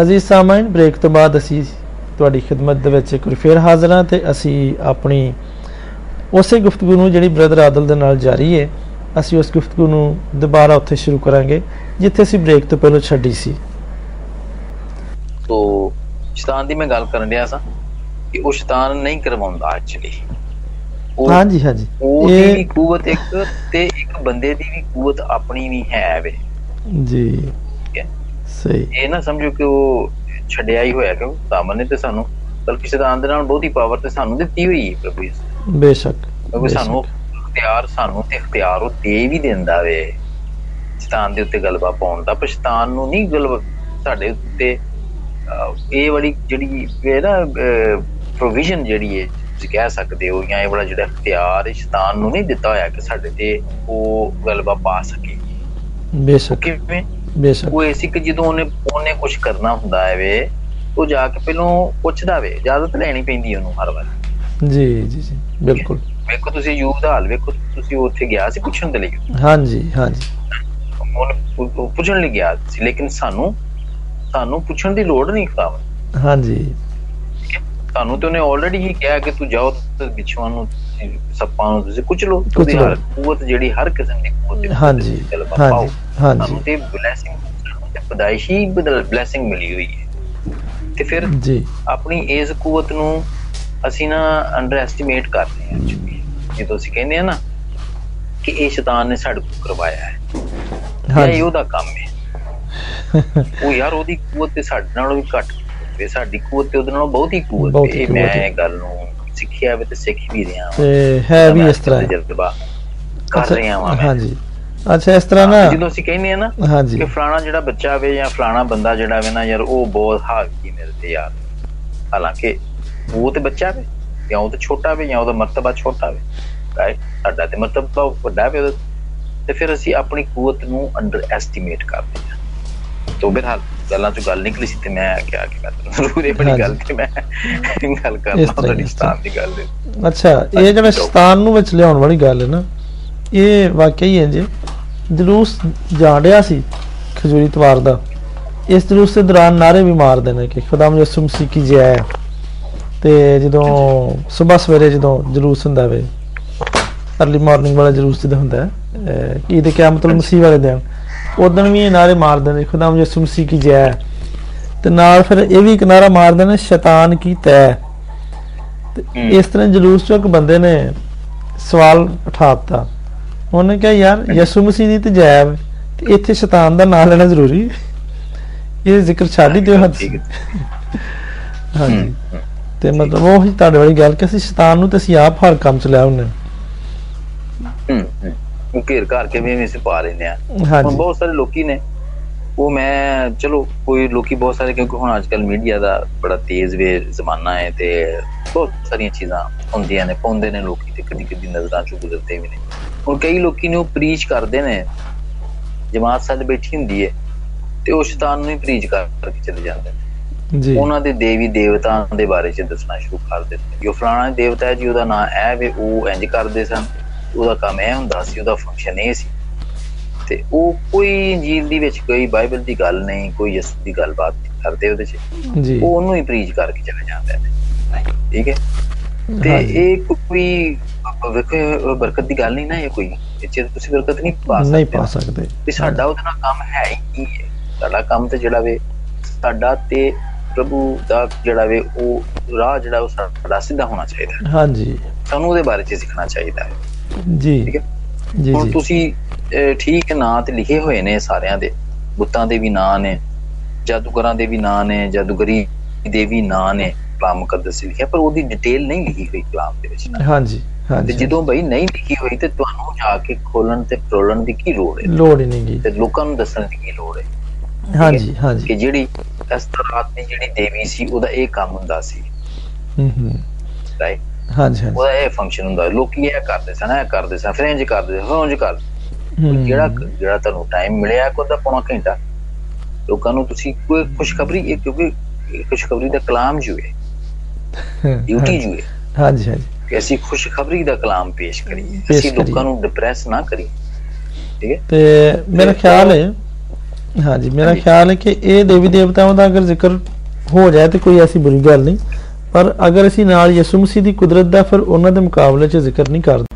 ਅਜ਼ੀਜ਼ ਸਾਮਾਈਨ break ਤੋਂ ਬਾਅਦ ਅਸੀਂ ਤੁਹਾਡੀ ਖਿਦਮਤ ਦੇ ਵਿੱਚ ਇੱਕ ਵਾਰ ਫੇਰ ਹਾਜ਼ਰ ਹਾਂ ਤੇ ਅਸੀਂ ਆਪਣੀ ਉਸੇ ਗੁਫ਼ਤਗੂ ਨੂੰ ਜਿਹੜੀ ਬ੍ਰਦਰ ਆਦਲ ਦੇ ਨਾਲ ਜਾਰੀ ਹੈ ਅਸੀਂ ਉਸ ਗੁਫ਼ਤਗੂ ਨੂੰ ਦੁਬਾਰਾ ਉੱਥੇ ਸ਼ੁਰੂ ਕਰਾਂਗੇ ਜਿੱਥੇ ਅਸੀਂ ਬ੍ਰੇਕ ਤੋਂ ਪਹਿਲਾਂ ਛੱਡੀ ਸੀ। ਤੋ ਸ਼ੈਤਾਨ ਦੀ ਮੈਂ ਗੱਲ ਕਰਨ ਰਿਹਾ ਸਾਂ ਕਿ ਉਹ ਸ਼ੈਤਾਨ ਨਹੀਂ ਕਰਵਾਉਂਦਾ ਐਕਚੁਅਲੀ ਹਾਂਜੀ ਹਾਂਜੀ। ਉਹਦੀ ਵੀ ਕੂਵਤ ਇੱਕ ਤੇ ਇੱਕ ਬੰਦੇ ਦੀ ਵੀ ਕੂਵਤ ਆਪਣੀ ਵੀ ਹੈ ਵੇ। ਜੀ। ਠੀਕ ਹੈ? ਸਹੀ। ਇਹ ਨਾ ਸਮਝੋ ਕਿ ਉਹ ਛੱਡਿਆ ਹੀ ਹੋਇਆ ਕਿ ਸਾਮਨ ਨੇ ਤੇ ਸਾਨੂੰ ਬਲਕਿ ਦੇ ਨਾਲ ਬਹੁਤੀ ਪਾਵਰ ਤੇ ਸਾਨੂੰ ਦਿੱਤੀ ਹੋਈ ਹੈ ਪ੍ਰਭੂ ਯਿਸੂ ਬੇਸ਼ੱਕ ਕਿਉਂਕਿ ਸਾਨੂੰ ਇਖਤਿਆਰ ਸਾਨੂੰ ਤੇ ਇਖਤਿਆਰ ਉਹ ਦੇ ਵੀ ਦਿੰਦਾ ਵੇ। ਸ਼ੈਤਾਨ ਦੇ ਉੱਤੇ ਗਲਬਾ ਪਾਉਣ ਦਾ ਪਰ ਸ਼ੈਤਾਨ ਨੂੰ ਨਹੀਂ ਗਲਬਾ ਸਾਡੇ ਉੱਤੇ ਇਹ ਵਾਲੀ ਜਿਹੜੀ ਇਹ ਨਾ ਪ੍ਰੋਵੀਜ਼ਨ ਜਿਹੜੀ ਹੈ ਤੁਸੀਂ ਕਹਿ ਸਕਦੇ ਹੋ ਜਾਂ ਇਹ ਵਾਲਾ ਜਿਹੜਾ ਇਖਤਿਆਰ ਹੈ ਸ਼ੈਤਾਨ ਨੂੰ ਨਹੀਂ ਦਿੱਤਾ ਹੋਇਆ ਕਿ ਸਾਡੇ ਤੇ ਉਹ ਗਲਬਾ ਪਾ ਸਕੇ। ਬੇਸ਼ੱਕ ਕਿਵੇਂ? ਬੇਸ਼ੱਕ। ਉਹ ਐਸੀ ਕਿ ਜਦੋਂ ਉਹਨੇ ਉਹਨੇ ਕੁਝ ਕਰਨਾ ਹੁੰਦਾ ਹੈ ਵੇ ਉਹ ਜਾ ਕੇ ਪਹਿਲਾਂ ਪੁੱਛਦਾ ਵੇ ਇਜਾਜ਼ਤ ਲੈਣੀ ਪੈਂਦੀ ਉਹਨੂੰ ਹਰ ਵਾਰ। ਜੀ ਜੀ ਜੀ ਬਿਲਕੁਲ। ਵੇਖੋ ਤੁਸੀਂ ਯੂਬ ਦਾ ਹਾਲ ਵੇਖੋ ਤੁਸੀਂ ਉੱਥੇ ਗਿਆ ਸੀ ਪੁੱਛਣ ਦੇ ਲਈ। ਹਾਂਜੀ ਹਾਂਜੀ। ਉਹਨੇ ਪੁੱਛਣ ਲਈ ਗਿਆ ਸੀ ਲੇਕਿਨ ਸਾਨੂੰ ਸਾਨੂੰ ਪੁੱਛਣ ਦੀ ਲੋੜ ਨਹੀਂ ਖੁਦਾਵੰ ਹਾਂਜੀ। ਤੁਹਾਨੂੰ ਤੇ ਉਹਨੇ ਆਲਰੇਡੀ ਹੀ ਕਿਹਾ ਕਿ ਤੂੰ ਜਾਓ ਤੇ ਬਿਛੂਆਂ ਨੂੰ ਸੱਪਾਂ ਨੂੰ ਤੁਸੀਂ ਕੁਚਲੋ ਲਓ। ਕੁਚਲੋ। ਉਹਦੀ ਹਰ ਕੂਵਤ ਜਿਹੜੀ ਹਰ ਕਿਸਮ ਦੀ ਹਾਂਜੀ। ਹਾਂਜੀ। ਹਾਂਜੀ। ਤੇ ਬਲੇਸਿੰਗ ਤੇ ਪਦਾਇਸ਼ੀ ਬਦਲ ਬਲੇਸਿੰਗ ਮਿਲੀ ਹੋਈ ਹੈ। ਤੇ ਫਿਰ ਜੀ। ਆਪਣੀ ਇਸ ਕੂਵਤ ਨੂੰ ਅਸੀਂ ਨਾ ਅੰਡਰ ਐਸਟੀਮੇਟ ਕਰਦੇ ਹਾਂ। ਜਦੋਂ ਅਸੀਂ ਕਹਿੰਦੇ ਆ ਨਾ ਕਿ ਇਹ ਸ਼ੈਤਾਨ ਨੇ ਸਾਡੇ ਕੋਲ ਕਰਵਾਇਆ ਹੈ। ਜਾਂ ਇਹ ਉਹਦਾ ਕੰਮ ਹੈ। ਉਹ ਯਾਰ ਉਹਦੀ ਕੂਵਤ ਤੇ ਸਾਡੇ ਨਾਲੋਂ ਵੀ ਘੱਟ ਤੇ ਸਾਡੀ ਕੂਵਤ ਤੇ ਉਹਦੇ ਨਾਲੋਂ ਬਹੁਤ ਹੀ ਕੂਵਤ ਹੈ। ਹੀ ਇਹ ਮੈਂ ਹੈ। ਇਹ ਗੱਲ ਨੂੰ ਸਿੱਖਿਆ ਵੀ ਤੇ ਸਿੱਖ ਵੀ ਰਿਹਾ। ਤੇ ਹੈ ਵੀ ਇਸ ਤਰ੍ਹਾਂ ਤਜਰਬਾ ਕਰ ਰਿਹਾ ਮੈਂ। ਹਾਂਜੀ। ਅੱਛਾ ਇਸ ਤਰ੍ਹਾਂ ਨਾ ਜਦੋਂ ਅਸੀਂ ਕਹਿੰਦੇ ਆ ਨਾ ਹਾਂਜੀ। ਕਿ ਫਲਾਣਾ ਜਿਹੜਾ ਬੱਚਾ ਵੇ ਜਾਂ ਫਲਾਣਾ ਬੰਦਾ ਜਿਹੜਾ ਵੇ ਨਾ ਯਾਰ ਉਹ ਬਹੁਤ ਹਾਵੀ ਮੇਰੇ ਤੇ ਯਾਰ ਹਾਲਾਂਕਿ ਉਹ ਤੇ ਬੱਚਾ ਵੇ ਜਾਂ ਉਹ ਤੇ ਛੋਟਾ ਵੇ ਜਾਂ ਉਹਦਾ ਮਰਤਬਾ ਛੋਟਾ ਵੇ ਰਾਈਟ ਸਾਡਾ ਤੇ ਮਰਤਬਾ ਵੱਡਾ ਵੇ ਉਹਦਾ। ਤੇ ਫਿਰ ਅਸੀਂ ਆਪਣੀ ਕੂਵਤ ਨੂੰ ਅੰਡਰ ਐਸਟੀਮੇਟ ਕਰਦੇ ਹਾਂ। ਤੋਂ ਬਿਰਹਾਲ ਗੱਲਾਂ ਚੋਂ ਗੱਲ ਨਿਕਲੀ ਸੀ ਤੇ ਮੈਂ ਕਿਹਾ ਕਿ ਮੈਂ ਜ਼ਰੂਰ ਇਹ ਬੜੀ ਗੱਲ। ਤੇ ਮੈਂ ਗੱਲ ਕਰਨਾ ਤੁਹਾਡੀ ਸਤਾਨ ਦੀ ਗੱਲ। ਹੈ ਅੱਛਾ ਇਹ ਜਿਹੜਾ ਸ਼ੈਤਾਨ ਨੂੰ ਵਿੱਚ ਲਿਆਉਣ ਵਾਲੀ ਗੱਲ ਹੈ ਨਾ ਇਹ ਵਾਕਈ ਹੈ ਜੀ ਜਲੂਸ ਜਾਂਡਿਆ ਸੀ ਖਜੂਰੀ ਤਵਾਰ ਦਾ। ਇਸ ਜਲੂਸ ਦੇ ਦੌਰਾਨ ਨਾਰੇ ਵੀ ਮਾਰਦੇ ਨੇ ਕਿ ਖੁਦਾਮ ਯਿਸੂ ਮਸੀਹ ਕੀ ਜੈ ਤੇ ਜਦੋਂ ਸਵੇਰ ਸਵੇਰੇ ਜਦੋਂ ਜਲੂਸ ਹੁੰਦਾ ਵੇ ਅਰਲੀ ਮਾਰਨਿੰਗ ਵਾਲਾ ਜਲੂਸ ਜਦੋਂ ਹੁੰਦਾ ਹੈ ਕੀ ਦੇ ਕਿਆਮਤ ਮਸੀਹ ਵਾਲੇ ਦਿਨ ਉਦੋਂ ਵੀ ਇਹ ਨਾਰੇ ਮਾਰਦੇ ਨੇ ਖੁਦਾਮ ਯਿਸੂ ਮਸੀਹ ਕੀ ਜੈ ਤੇ ਨਾਲ ਫਿਰ ਇਹ ਵੀ ਇੱਕ ਨਾਰਾ ਮਾਰਦੇ ਨੇ ਸ਼ੈਤਾਨ ਕੀ ਤੈ ਤੇ। ਇਸ ਤਰ੍ਹਾਂ ਜਲੂਸ ਚੋਂ ਇੱਕ ਬੰਦੇ ਨੇ ਸਵਾਲ ਉਠਾਤਾ। ਉਹਨੇ ਕਿਹਾ ਯਾਰ ਯਿਸੂ ਮਸੀਹ ਦੀ ਤੇ ਜੈ ਵਾ, ਤੇ ਇੱਥੇ ਸ਼ੈਤਾਨ ਦਾ ਨਾਮ ਲੈਣਾ ਜ਼ਰੂਰੀ? ਇਹ ਜ਼ਿਕਰ ਛੱਡ ਹੀ ਦਿਓ ਹੱਥ। ਹਾਂਜੀ। ਤੇ ਮਤਲਬ ਉਹ ਹੀ ਤੁਹਾਡੇ ਵਾਲੀ ਗੱਲ ਕਿ ਅਸੀਂ ਸ਼ੈਤਾਨ ਨੂੰ ਤੇ ਅਸੀਂ ਆਪ ਹਰ ਕੰਮ ਚ ਲਿਆ ਹੁੰਨੇ ਹੂੰ। ਘੇਰ ਘਰ ਕੇ ਵੀ ਅਸੀਂ ਪਾ ਲੈਂਦੇ ਆ। ਹੁਣ ਬਹੁਤ ਸਾਰੇ ਲੋਕੀ ਨੇ। ਉਹ ਮੈਂ ਚਲੋ ਕੋਈ ਲੋਕੀ ਬਹੁਤ ਸਾਰੇ ਕਿਉਂਕਿ ਹੁਣ ਅੱਜ ਕੱਲ ਮੀਡੀਆ ਦਾ ਬੜਾ ਤੇਜ਼ ਵੇ ਜ਼ਮਾਨਾ ਹੈ ਤੇ ਬਹੁਤ ਸਾਰੀਆਂ ਚੀਜ਼ਾਂ ਹੁੰਦੀਆਂ ਨੇ ਪਾਉਂਦੇ ਨੇ ਲੋਕੀ ਤੇ ਕਦੀ ਕਦੀ ਨਜ਼ਰਾਂ ਚੋਂ ਗੁਜ਼ਰਦੇ ਵੀ ਨੇ। ਹੁਣ ਕਈ ਲੋਕੀ ਨੇ ਉਹ ਪ੍ਰੀਚ ਕਰਦੇ ਨੇ। ਜਮਾਤ ਸਾਡੇ ਬੈਠੀ ਹੁੰਦੀ ਹੈ ਤੇ ਉਹ ਸ਼ੈਤਾਨ ਨੂੰ ਹੀ ਪ੍ਰੀਚ ਕਰ ਕਰਕੇ ਚਲੇ ਜਾਂਦੇ ਨੇ। ਜੀ। ਉਹਨਾਂ ਦੇ ਦੇਵੀ ਦੇਵਤਾ ਦੇ ਬਾਰੇ ਚ ਦੱਸਣਾ ਸ਼ੁਰੂ ਕਰ ਦਿੰਦੇ ਜੋ ਫਲਾਣਾ ਦੇਵਤਾ ਹੈ ਜੀ ਉਹਦਾ ਨਾਮ ਇਹ ਵੇ ਉਹ ਇੰਜ ਕਰਦੇ ਸਨ। ਉਹਦਾ ਕੰਮ ਇਹ ਹੁੰਦਾ ਸੀ ਉਹਦਾ ਫੰਕਸ਼ਨ ਇਹ ਸੀ। ਤੇ ਉਹ ਕੋਈ ਇੰਜੀਲ ਦੀ ਵਿੱਚ ਕੋਈ ਬਾਈਬਲ ਦੀ ਗੱਲ ਨਹੀਂ ਕੋਈ ਯਿਸੂ ਦੀ ਗੱਲਬਾਤ ਕਰਦੇ ਉਹਦੇ ਚ। ਜੀ। ਉਹ ਉਹਨੂੰ ਹੀ ਪ੍ਰੀਚ ਕਰਕੇ ਚਲੇ ਜਾਂਦੇ ਨੇ। ਠੀਕ ਹੈ? ਤੇ। ਇਹ ਕੋਈ ਵੇਖੋ ਇਹ ਬਰਕਤ ਦੀ ਗੱਲ ਨਹੀਂ ਨਾ ਇਹ ਕੋਈ। ਇਹ ਚ ਤੁਸੀਂ ਬਰਕਤ ਨਹੀਂ ਪਾ ਸਕਦੇ। ਨਹੀਂ ਪਾ ਸਕਦੇ। ਵੀ ਸਾਡਾ ਉਹਦੇ ਨਾਲ ਕੰਮ ਹੈ ਹੀ ਕੀ ਹੈ। ਸਾਡਾ ਕੰਮ ਤੇ ਜਿਹੜਾ ਵੇ ਸਾਡਾ ਤੇ ਪ੍ਰਭੂ ਦਾ ਜਿਹੜਾ ਵੇ ਉਹ ਰਾਹ ਜਿਹੜਾ ਉਹ ਸਾਡਾ ਸਿੱਧਾ ਹੋਣਾ ਚਾਹੀਦਾ ਹੈ। ਹਾਂਜੀ। ਸਾਨੂੰ ਉਹਦੇ ਬਾਰੇ ਚ ਸਿੱਖਣਾ ਚਾਹੀਦਾ ਹੈ। ਜੀ। ਠੀਕ ਹੈ? ਜੀ ਹੁਣ ਜੀ। ਤੁਸੀਂ ਠੀਕ ਨਾਂ ਤੇ ਲਿਖੇ ਹੋਏ ਨੇ ਸਾਰਿਆਂ ਦੇ। ਬੁੱਤਾਂ ਦੇ ਵੀ ਨਾਂ ਨੇ ਜਾਦੂਗਰਾਂ ਦੇ ਵੀ ਨਾਂ ਨੇ ਜਾਦੂਗਰੀ ਦੇ ਵੀ ਨਾਂ ਨੇ। ਕਲਾਮ ਮੁਕੱਦਸ ਲਿਖਿਆ ਪਰ ਉਹਦੀ ਡਿਟੇਲ ਨਹੀਂ ਲਿਖੀ ਹੋਈ ਕਲਾਮ ਦੇ ਵਿੱਚ। ਹਾਂਜੀ ਤੇ ਹਾਂਜੀ ਜਦੋਂ ਬਈ ਨਹੀਂ ਲਿਖੀ ਹੋਈ ਤੇ ਤੁਹਾਨੂੰ ਜਾ ਕੇ ਖੋਲਣ ਤੇ ਫਰੋਲਣ ਦੀ ਕੀ ਲੋੜ ਹੈ? ਲੋੜ ਹੀ ਨਹੀਂ ਗੀ। ਤੇ ਲੋਕਾਂ ਨੂੰ ਦੱਸਣ ਦੀ ਕੀ ਲੋੜ ਹੈ? ਹਾਂਜੀ ਹਾਂਜੀ। ਕਿ ਜਿਹੜੀ ਅਸਤਰਾਤ ਦੀ ਜਿਹੜੀ ਦੇਵੀ ਸੀ ਉਹਦਾ ਇਹ ਕੰਮ ਹੁੰਦਾ ਸੀ। ਹੂੰ ਹੂੰ। ਰਾਈਟ ਹਾਂਜੀ ਹਾਂਜੀ। ਉਹਦਾ ਇਹ ਫੰਕਸ਼ਨ ਹੁੰਦਾ। ਲੋਕੀ ਇਹ ਕਰਦੇ ਸਨ ਇਹ ਕਰਦੇ ਸਨ ਫਿਰ ਇੰਜ ਕਰਦੇ ਫਿਰ ਉਂਝ ਕਰ ਹੂੰ। ਜਿਹੜਾ ਜਿਹੜਾ ਤੁਹਾਨੂੰ ਟਾਈਮ ਮਿਲਿਆ ਕੋਈ ਦਾ ਪੌਣਾ ਘੰਟਾ ਲੋਕਾਂ ਨੂੰ ਤੁਸੀਂ ਕੋਈ ਖੁਸ਼ਖਬਰੀ ਇਹ ਕਿਉਂਕਿ ਖੁਸ਼ਖਬਰੀ ਦਾ ਕਲਾਮ ਜੋ ਹੈ ਡਿਊਟੀ ਜੋ। ਹੈ ਹਾਂਜੀ ਹਾਂਜੀ। ਕਿ ਅਸੀਂ ਖੁਸ਼ਖਬਰੀ ਦਾ ਕਲਾਮ ਪੇਸ਼ ਕਰੀਏ। ਅਸੀਂ ਲੋਕਾਂ। ਨੂੰ ਡਿਪਰੈਸ ਨਾ ਕਰੀਏ। ਠੀਕ ਹੈ? ਤੇ ਮੇਰਾ ਖਿਆਲ ਹੈ ਹਾਂਜੀ ਮੇਰਾ। ਖਿਆਲ ਹੈ ਕਿ ਇਹ ਦੇਵੀ ਦੇਵਤਾਵਾਂ ਦਾ ਅਗਰ ਜ਼ਿਕਰ ਹੋ ਜਾਏ ਤੇ ਕੋਈ ਐਸੀ ਬੁਰੀ ਗੱਲ ਨਹੀਂ। ਪਰ ਅਗਰ ਅਸੀਂ ਨਾਲ ਯਿਸੂ ਮਸੀਹ ਦੀ ਕੁਦਰਤ ਦਾ ਫਿਰ ਉਹਨਾਂ ਦੇ ਮੁਕਾਬਲੇ 'ਚ ਜ਼ਿਕਰ ਨਹੀਂ ਕਰਦੇ।